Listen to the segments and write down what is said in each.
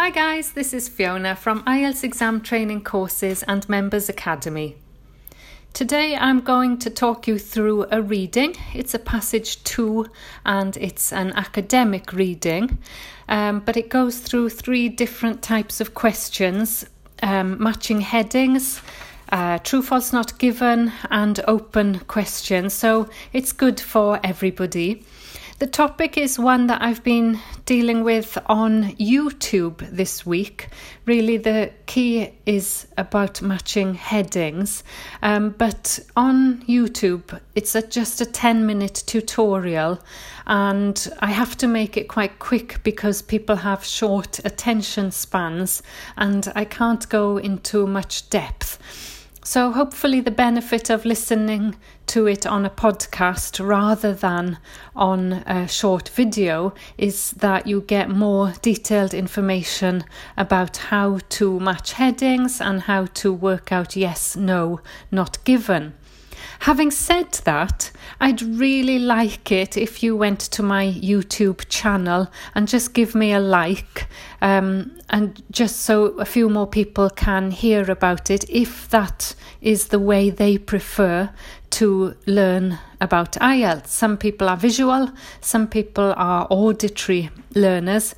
Hi guys, this is Fiona from IELTS Exam Training Courses and Members Academy. Today I'm going to talk you through a reading. It's a passage two and it's an academic reading, um, but it goes through three different types of questions um, matching headings. Uh, true, false, not given, and open questions. So it's good for everybody. The topic is one that I've been dealing with on YouTube this week. Really, the key is about matching headings. Um, but on YouTube, it's a, just a 10 minute tutorial, and I have to make it quite quick because people have short attention spans and I can't go into much depth. So, hopefully, the benefit of listening to it on a podcast rather than on a short video is that you get more detailed information about how to match headings and how to work out yes, no, not given. Having said that, I'd really like it if you went to my YouTube channel and just give me a like, um, and just so a few more people can hear about it, if that is the way they prefer to learn about IELTS. Some people are visual, some people are auditory learners.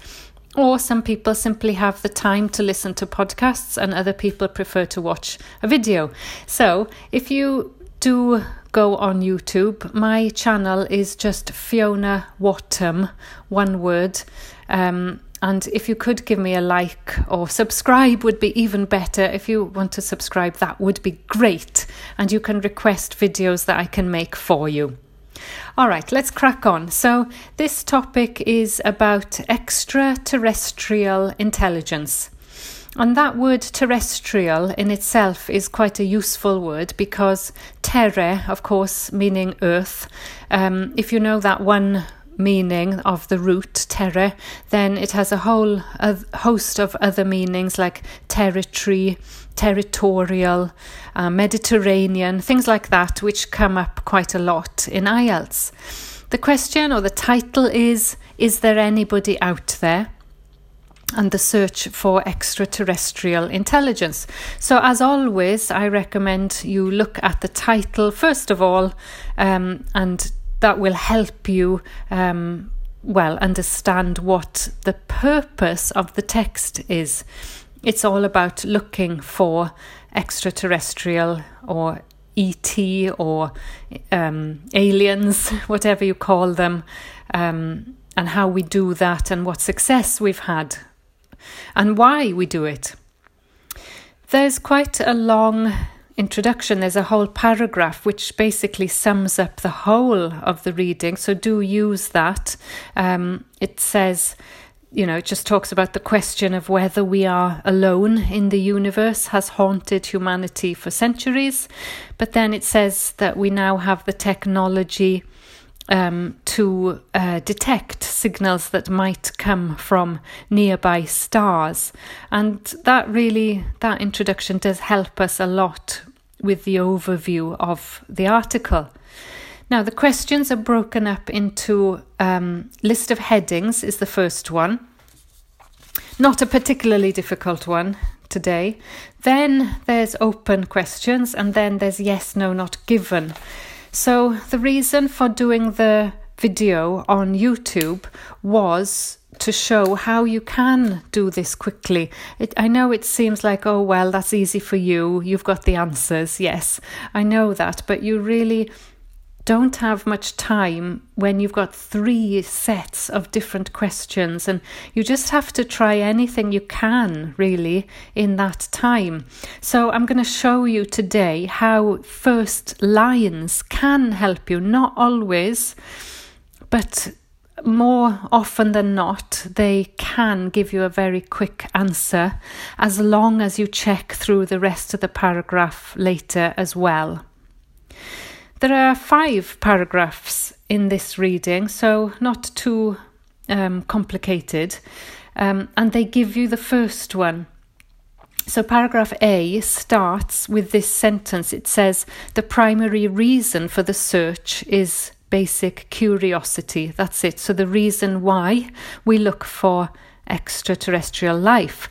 Or some people simply have the time to listen to podcasts, and other people prefer to watch a video. So, if you do go on YouTube. My channel is just Fiona Wattam, one word. Um, and if you could give me a like or subscribe would be even better. If you want to subscribe, that would be great. And you can request videos that I can make for you. All right, let's crack on. So, this topic is about extraterrestrial intelligence. And that word terrestrial in itself is quite a useful word because terre, of course, meaning earth. Um, if you know that one meaning of the root terre, then it has a whole host of other meanings like territory, territorial, uh, Mediterranean, things like that, which come up quite a lot in IELTS. The question or the title is Is there anybody out there? And the search for extraterrestrial intelligence. So, as always, I recommend you look at the title first of all, um, and that will help you. Um, well, understand what the purpose of the text is. It's all about looking for extraterrestrial or ET or um, aliens, whatever you call them, um, and how we do that and what success we've had and why we do it. There's quite a long introduction, there's a whole paragraph which basically sums up the whole of the reading, so do use that. Um, it says, you know, it just talks about the question of whether we are alone in the universe has haunted humanity for centuries. But then it says that we now have the technology um, to uh, detect signals that might come from nearby stars. And that really, that introduction does help us a lot with the overview of the article. Now, the questions are broken up into um, list of headings, is the first one. Not a particularly difficult one today. Then there's open questions, and then there's yes, no, not given. So, the reason for doing the video on YouTube was to show how you can do this quickly. It, I know it seems like, oh, well, that's easy for you. You've got the answers. Yes, I know that. But you really don't have much time when you've got three sets of different questions and you just have to try anything you can really in that time. So I'm going to show you today how first lines can help you, not always, but more often than not, they can give you a very quick answer as long as you check through the rest of the paragraph later as well. There are five paragraphs in this reading, so not too um, complicated, um, and they give you the first one. So, paragraph A starts with this sentence. It says, The primary reason for the search is basic curiosity. That's it. So, the reason why we look for extraterrestrial life.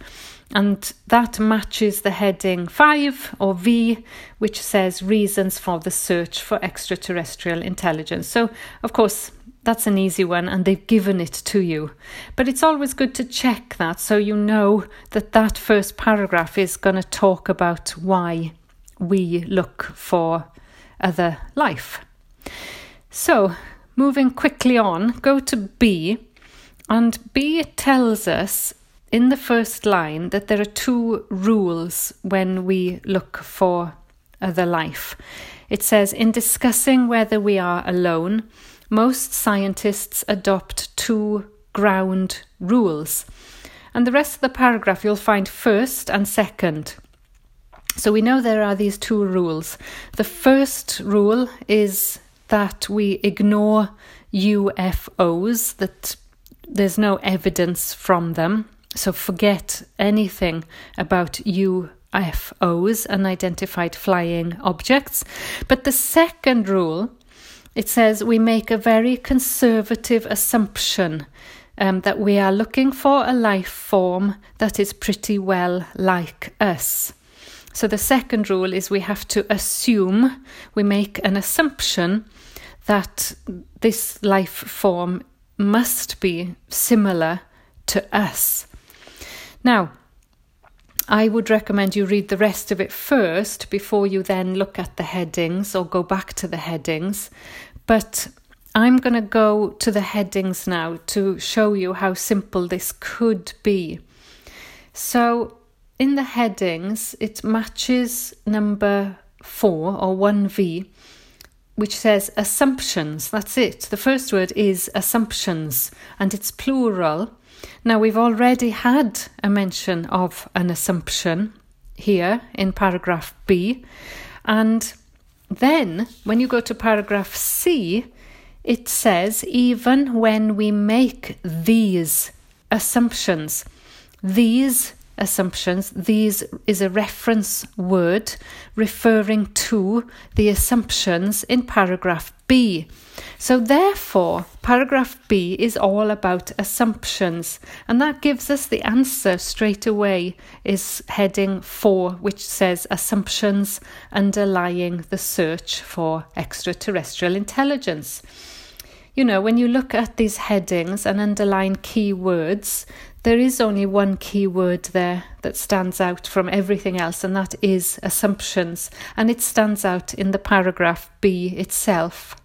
And that matches the heading 5 or V, which says reasons for the search for extraterrestrial intelligence. So, of course, that's an easy one and they've given it to you. But it's always good to check that so you know that that first paragraph is going to talk about why we look for other life. So, moving quickly on, go to B, and B tells us in the first line that there are two rules when we look for other life. It says, in discussing whether we are alone, most scientists adopt two ground rules. And the rest of the paragraph you'll find first and second. So we know there are these two rules. The first rule is that we ignore UFOs, that there's no evidence from them. So forget anything about UFOs, unidentified flying objects. But the second rule, it says we make a very conservative assumption um, that we are looking for a life form that is pretty well like us. So the second rule is we have to assume, we make an assumption that this life form must be similar to us. Now, I would recommend you read the rest of it first before you then look at the headings or go back to the headings. But I'm going to go to the headings now to show you how simple this could be. So, in the headings, it matches number four or 1V, which says assumptions. That's it. The first word is assumptions and it's plural. Now, we've already had a mention of an assumption here in paragraph B. And then when you go to paragraph C, it says, even when we make these assumptions, these assumptions. These is a reference word referring to the assumptions in paragraph B. So, therefore, paragraph B is all about assumptions, and that gives us the answer straight away. Is heading 4, which says assumptions underlying the search for extraterrestrial intelligence. You know, when you look at these headings and underline key words, there is only one key word there that stands out from everything else, and that is assumptions, and it stands out in the paragraph B itself.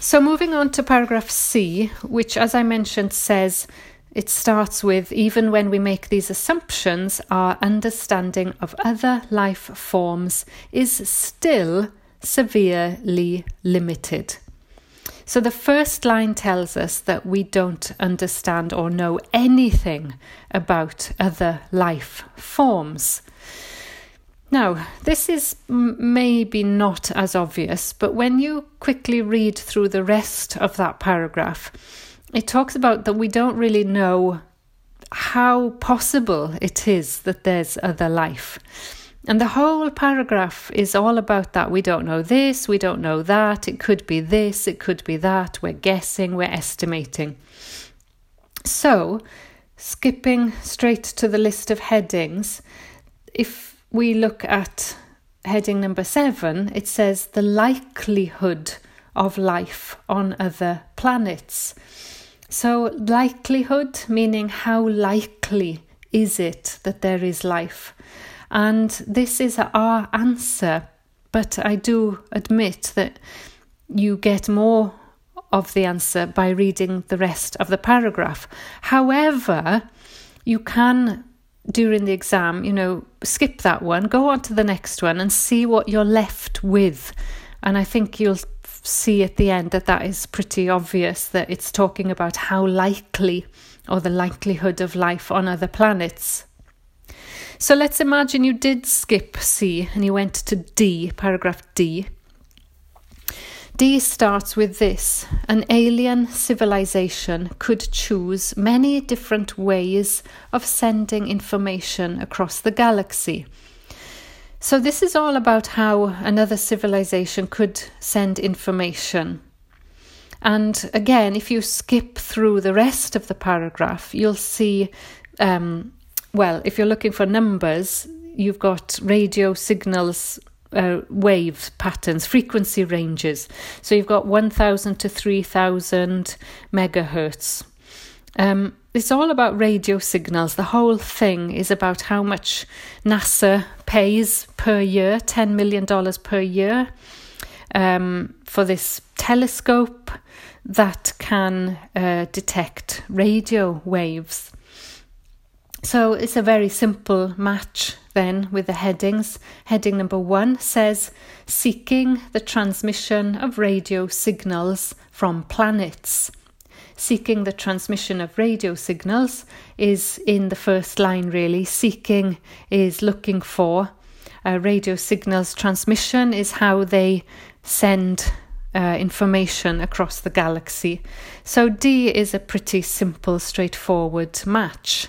So, moving on to paragraph C, which, as I mentioned, says it starts with even when we make these assumptions, our understanding of other life forms is still severely limited. So the first line tells us that we don't understand or know anything about other life forms. Now, this is maybe not as obvious, but when you quickly read through the rest of that paragraph, it talks about that we don't really know how possible it is that there's other life. And the whole paragraph is all about that. We don't know this, we don't know that, it could be this, it could be that, we're guessing, we're estimating. So, skipping straight to the list of headings, if we look at heading number seven, it says the likelihood of life on other planets. So, likelihood meaning how likely is it that there is life? And this is our answer. But I do admit that you get more of the answer by reading the rest of the paragraph. However, you can during the exam, you know, skip that one, go on to the next one and see what you're left with. And I think you'll see at the end that that is pretty obvious that it's talking about how likely or the likelihood of life on other planets. So let's imagine you did skip C and you went to D, paragraph D. D starts with this An alien civilization could choose many different ways of sending information across the galaxy. So, this is all about how another civilization could send information. And again, if you skip through the rest of the paragraph, you'll see, um, well, if you're looking for numbers, you've got radio signals uh, patterns, frequency ranges. So you've got 1000 to 3000 megahertz. Um, it's all about radio signals. The whole thing is about how much NASA pays per year $10 million per year um, for this telescope that can uh, detect radio waves. So it's a very simple match then with the headings. Heading number one says Seeking the transmission of radio signals from planets. Seeking the transmission of radio signals is in the first line, really. Seeking is looking for. Uh, radio signals transmission is how they send uh, information across the galaxy. So D is a pretty simple, straightforward match.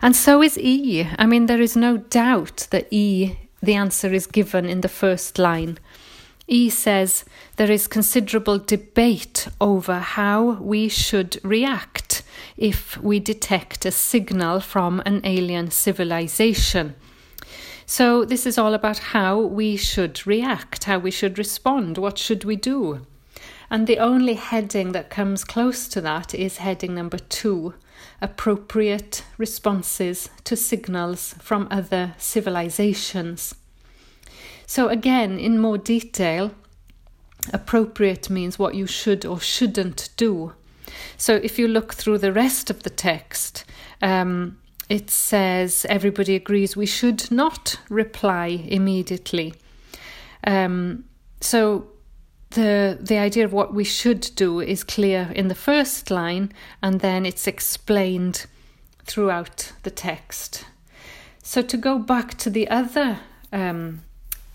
And so is E. I mean, there is no doubt that E, the answer is given in the first line. E says there is considerable debate over how we should react if we detect a signal from an alien civilization. So, this is all about how we should react, how we should respond, what should we do. And the only heading that comes close to that is heading number two appropriate responses to signals from other civilizations. So, again, in more detail, appropriate means what you should or shouldn't do. So, if you look through the rest of the text, um, it says everybody agrees we should not reply immediately. Um, so, the the idea of what we should do is clear in the first line and then it's explained throughout the text. So to go back to the other um,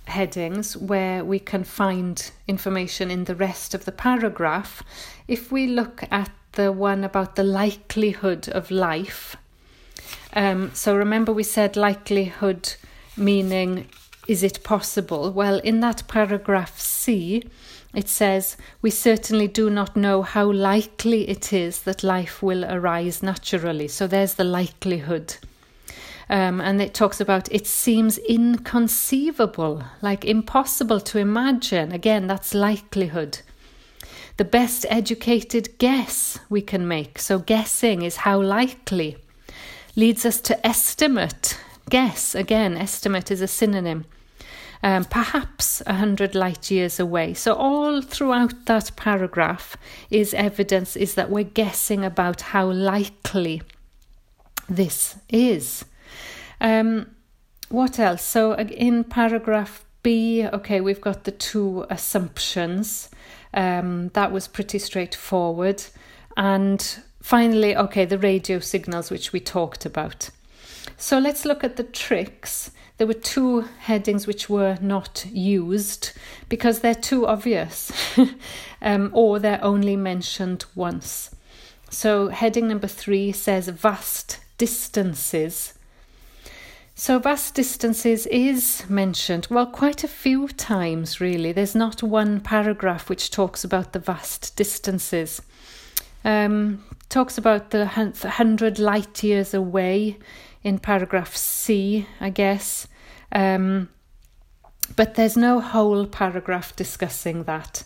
headings where we can find information in the rest of the paragraph if we look at the one about the likelihood of life um, so remember we said likelihood meaning is it possible? Well in that paragraph c it says, We certainly do not know how likely it is that life will arise naturally. So there's the likelihood. Um, and it talks about it seems inconceivable, like impossible to imagine. Again, that's likelihood. The best educated guess we can make, so guessing is how likely, leads us to estimate. Guess, again, estimate is a synonym um, perhaps 100 light years away. So, all throughout that paragraph is evidence is that we're guessing about how likely this is. Um, what else? So, in paragraph B, okay, we've got the two assumptions. Um, that was pretty straightforward. And finally, okay, the radio signals, which we talked about. So let's look at the tricks there were two headings which were not used because they're too obvious um, or they're only mentioned once. So, heading number three says vast distances. So, vast distances is mentioned, well, quite a few times, really. There's not one paragraph which talks about the vast distances. Um, talks about the 100 light years away in paragraph C, I guess. Um, but there's no whole paragraph discussing that.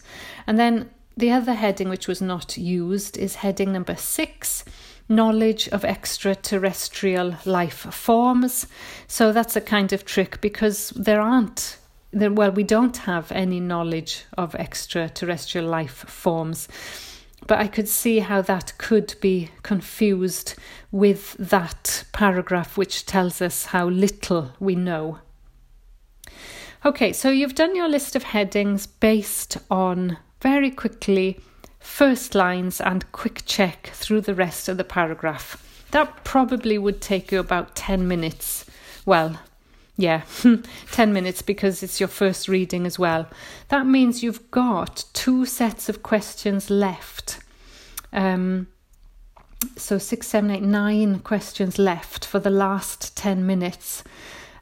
And then the other heading, which was not used, is heading number six knowledge of extraterrestrial life forms. So that's a kind of trick because there aren't, well, we don't have any knowledge of extraterrestrial life forms. But I could see how that could be confused with that paragraph, which tells us how little we know. Okay, so you've done your list of headings based on very quickly first lines and quick check through the rest of the paragraph. That probably would take you about 10 minutes. Well, yeah, 10 minutes because it's your first reading as well. That means you've got two sets of questions left. Um, so six, seven, eight, nine questions left for the last 10 minutes.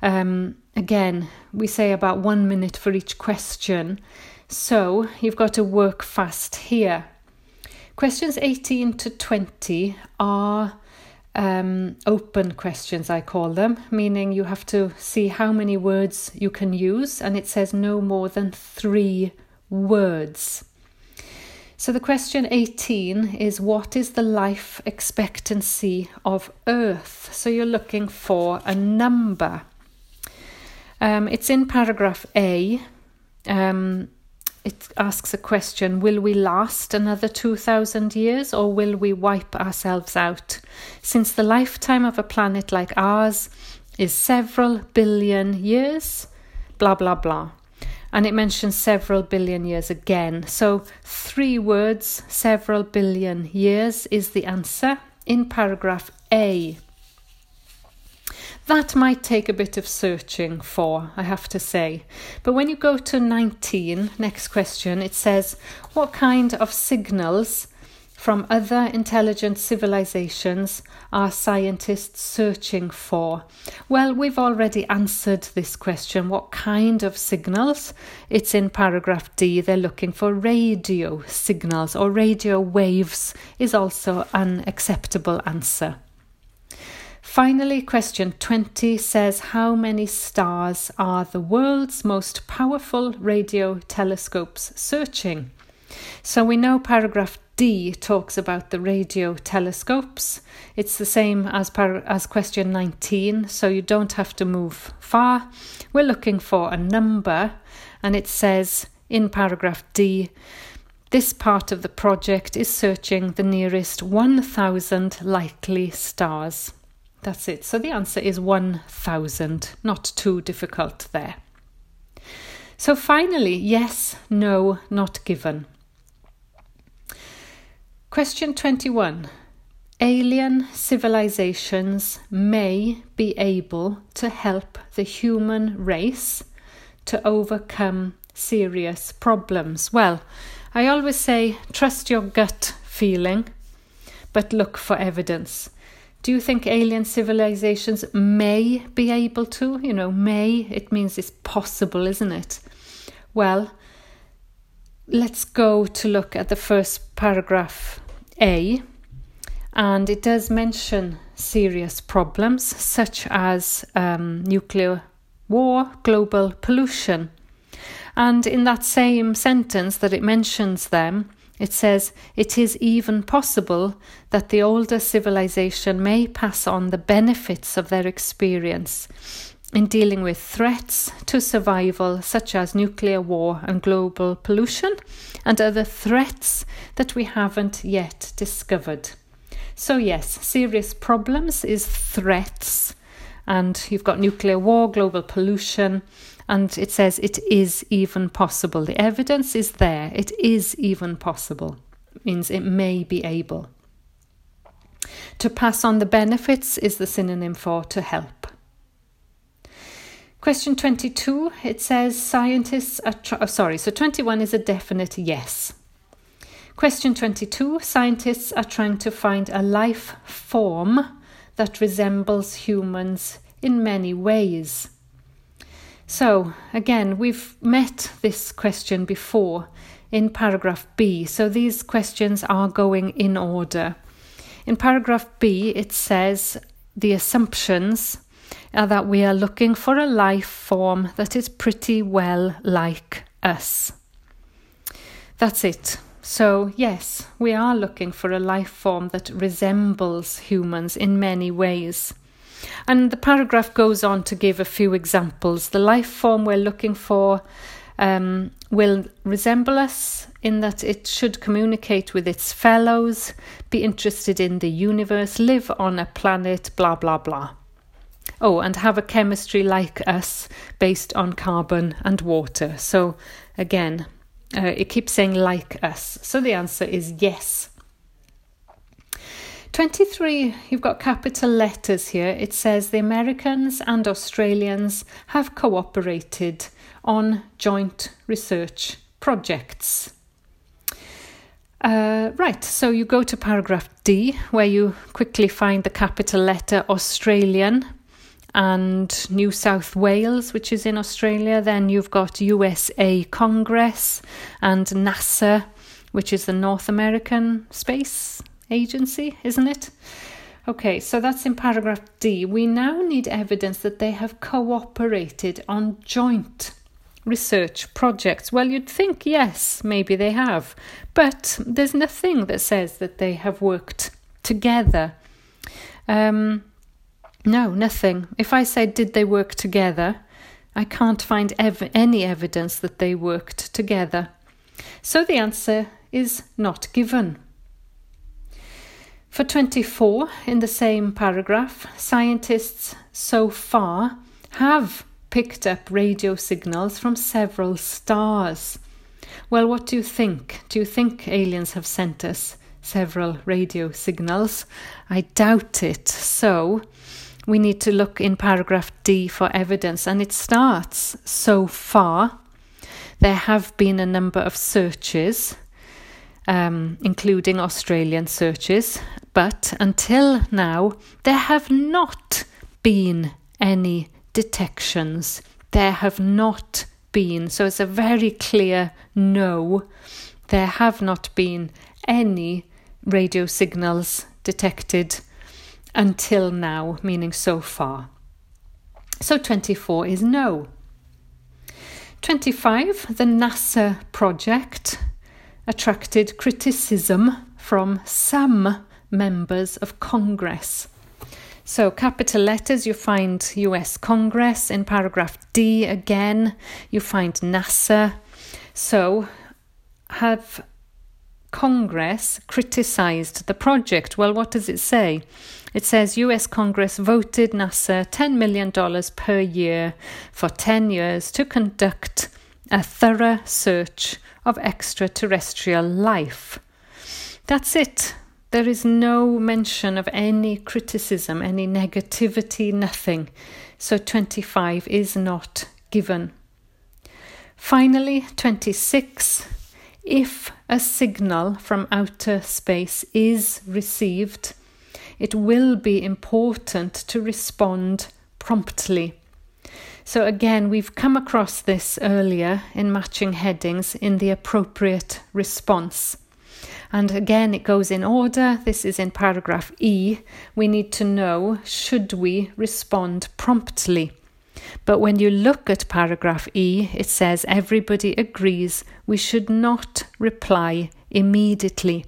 Um, again, we say about one minute for each question. So you've got to work fast here. Questions 18 to 20 are um, open questions, I call them, meaning you have to see how many words you can use, and it says no more than three words. So the question 18 is what is the life expectancy of Earth? So you're looking for a number. Um, it's in paragraph A. Um, it asks a question Will we last another 2,000 years or will we wipe ourselves out? Since the lifetime of a planet like ours is several billion years, blah, blah, blah. And it mentions several billion years again. So, three words, several billion years, is the answer in paragraph A. That might take a bit of searching for, I have to say. But when you go to 19, next question, it says, What kind of signals from other intelligent civilizations are scientists searching for? Well, we've already answered this question. What kind of signals? It's in paragraph D. They're looking for radio signals or radio waves, is also an acceptable answer. Finally, question 20 says How many stars are the world's most powerful radio telescopes searching? So we know paragraph D talks about the radio telescopes. It's the same as, par- as question 19, so you don't have to move far. We're looking for a number, and it says in paragraph D this part of the project is searching the nearest 1,000 likely stars. That's it. So the answer is 1000. Not too difficult there. So finally, yes, no, not given. Question 21. Alien civilizations may be able to help the human race to overcome serious problems. Well, I always say trust your gut feeling, but look for evidence. Do you think alien civilizations may be able to? You know, may, it means it's possible, isn't it? Well, let's go to look at the first paragraph A. And it does mention serious problems such as um, nuclear war, global pollution. And in that same sentence that it mentions them, it says, It is even possible that the older civilization may pass on the benefits of their experience in dealing with threats to survival, such as nuclear war and global pollution, and other threats that we haven't yet discovered. So, yes, serious problems is threats, and you've got nuclear war, global pollution, and it says it is even possible. The evidence is there. It is even possible. It means it may be able. To pass on the benefits is the synonym for to help. Question 22, it says scientists are. Tr- oh, sorry, so 21 is a definite yes. Question 22 Scientists are trying to find a life form that resembles humans in many ways. So, again, we've met this question before in paragraph B, so these questions are going in order. In paragraph B, it says the assumptions are that we are looking for a life form that is pretty well like us. That's it. So, yes, we are looking for a life form that resembles humans in many ways. And the paragraph goes on to give a few examples. The life form we're looking for um, will resemble us in that it should communicate with its fellows, be interested in the universe, live on a planet, blah, blah, blah. Oh, and have a chemistry like us based on carbon and water. So, again, uh, it keeps saying like us. So the answer is yes. 23, you've got capital letters here. It says the Americans and Australians have cooperated on joint research projects. Uh, right, so you go to paragraph D, where you quickly find the capital letter Australian and New South Wales, which is in Australia. Then you've got USA Congress and NASA which is the North American Space Agency, isn't it? Okay, so that's in paragraph D. We now need evidence that they have cooperated on joint research projects. Well, you'd think yes, maybe they have, but there's nothing that says that they have worked together. Um, no, nothing. If I said, did they work together? I can't find ev- any evidence that they worked together. So the answer is not given. For 24, in the same paragraph, scientists so far have picked up radio signals from several stars. Well, what do you think? Do you think aliens have sent us several radio signals? I doubt it. So, we need to look in paragraph D for evidence, and it starts so far. There have been a number of searches, um, including Australian searches, but until now, there have not been any detections. There have not been, so it's a very clear no. There have not been any radio signals detected until now, meaning so far. So 24 is no. 25, the NASA project attracted criticism from some members of Congress. So, capital letters, you find US Congress. In paragraph D, again, you find NASA. So, have Congress criticized the project? Well, what does it say? It says US Congress voted NASA $10 million per year for 10 years to conduct a thorough search of extraterrestrial life. That's it. There is no mention of any criticism, any negativity, nothing. So 25 is not given. Finally, 26. If a signal from outer space is received, it will be important to respond promptly. So, again, we've come across this earlier in matching headings in the appropriate response. And again, it goes in order. This is in paragraph E. We need to know should we respond promptly? But when you look at paragraph E, it says everybody agrees we should not reply immediately.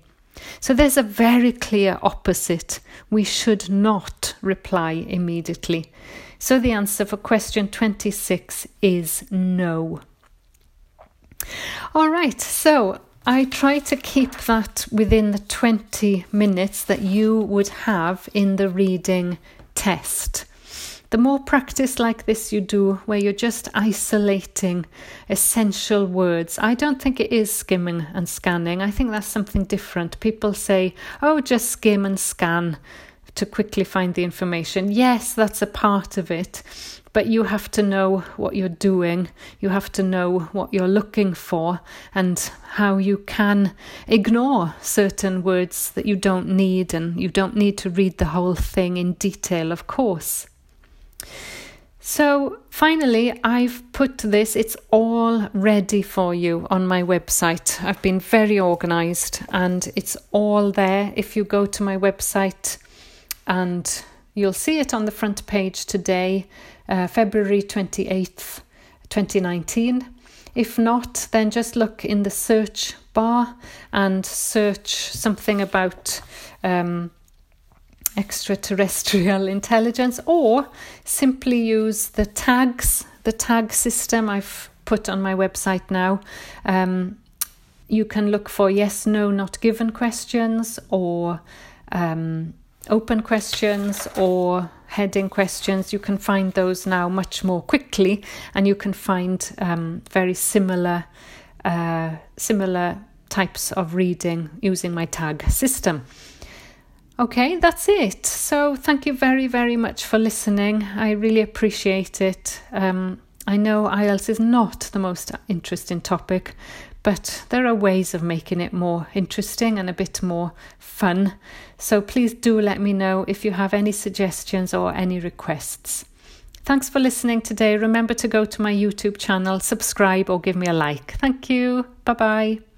So there's a very clear opposite. We should not reply immediately. So the answer for question 26 is no. All right, so I try to keep that within the 20 minutes that you would have in the reading test. The more practice like this you do, where you're just isolating essential words, I don't think it is skimming and scanning. I think that's something different. People say, oh, just skim and scan to quickly find the information. Yes, that's a part of it, but you have to know what you're doing. You have to know what you're looking for and how you can ignore certain words that you don't need, and you don't need to read the whole thing in detail, of course. So, finally, I've put this, it's all ready for you on my website. I've been very organized and it's all there. If you go to my website, and you'll see it on the front page today uh, February 28th, 2019. If not, then just look in the search bar and search something about um, extraterrestrial intelligence, or simply use the tags, the tag system I've put on my website now. Um, you can look for yes, no, not given questions or um, open questions or heading questions, you can find those now much more quickly, and you can find um, very similar uh, similar types of reading using my tag system. Okay, that's it. So thank you very very much for listening. I really appreciate it. Um, I know IELTS is not the most interesting topic, but there are ways of making it more interesting and a bit more fun. So please do let me know if you have any suggestions or any requests. Thanks for listening today. Remember to go to my YouTube channel, subscribe, or give me a like. Thank you. Bye bye.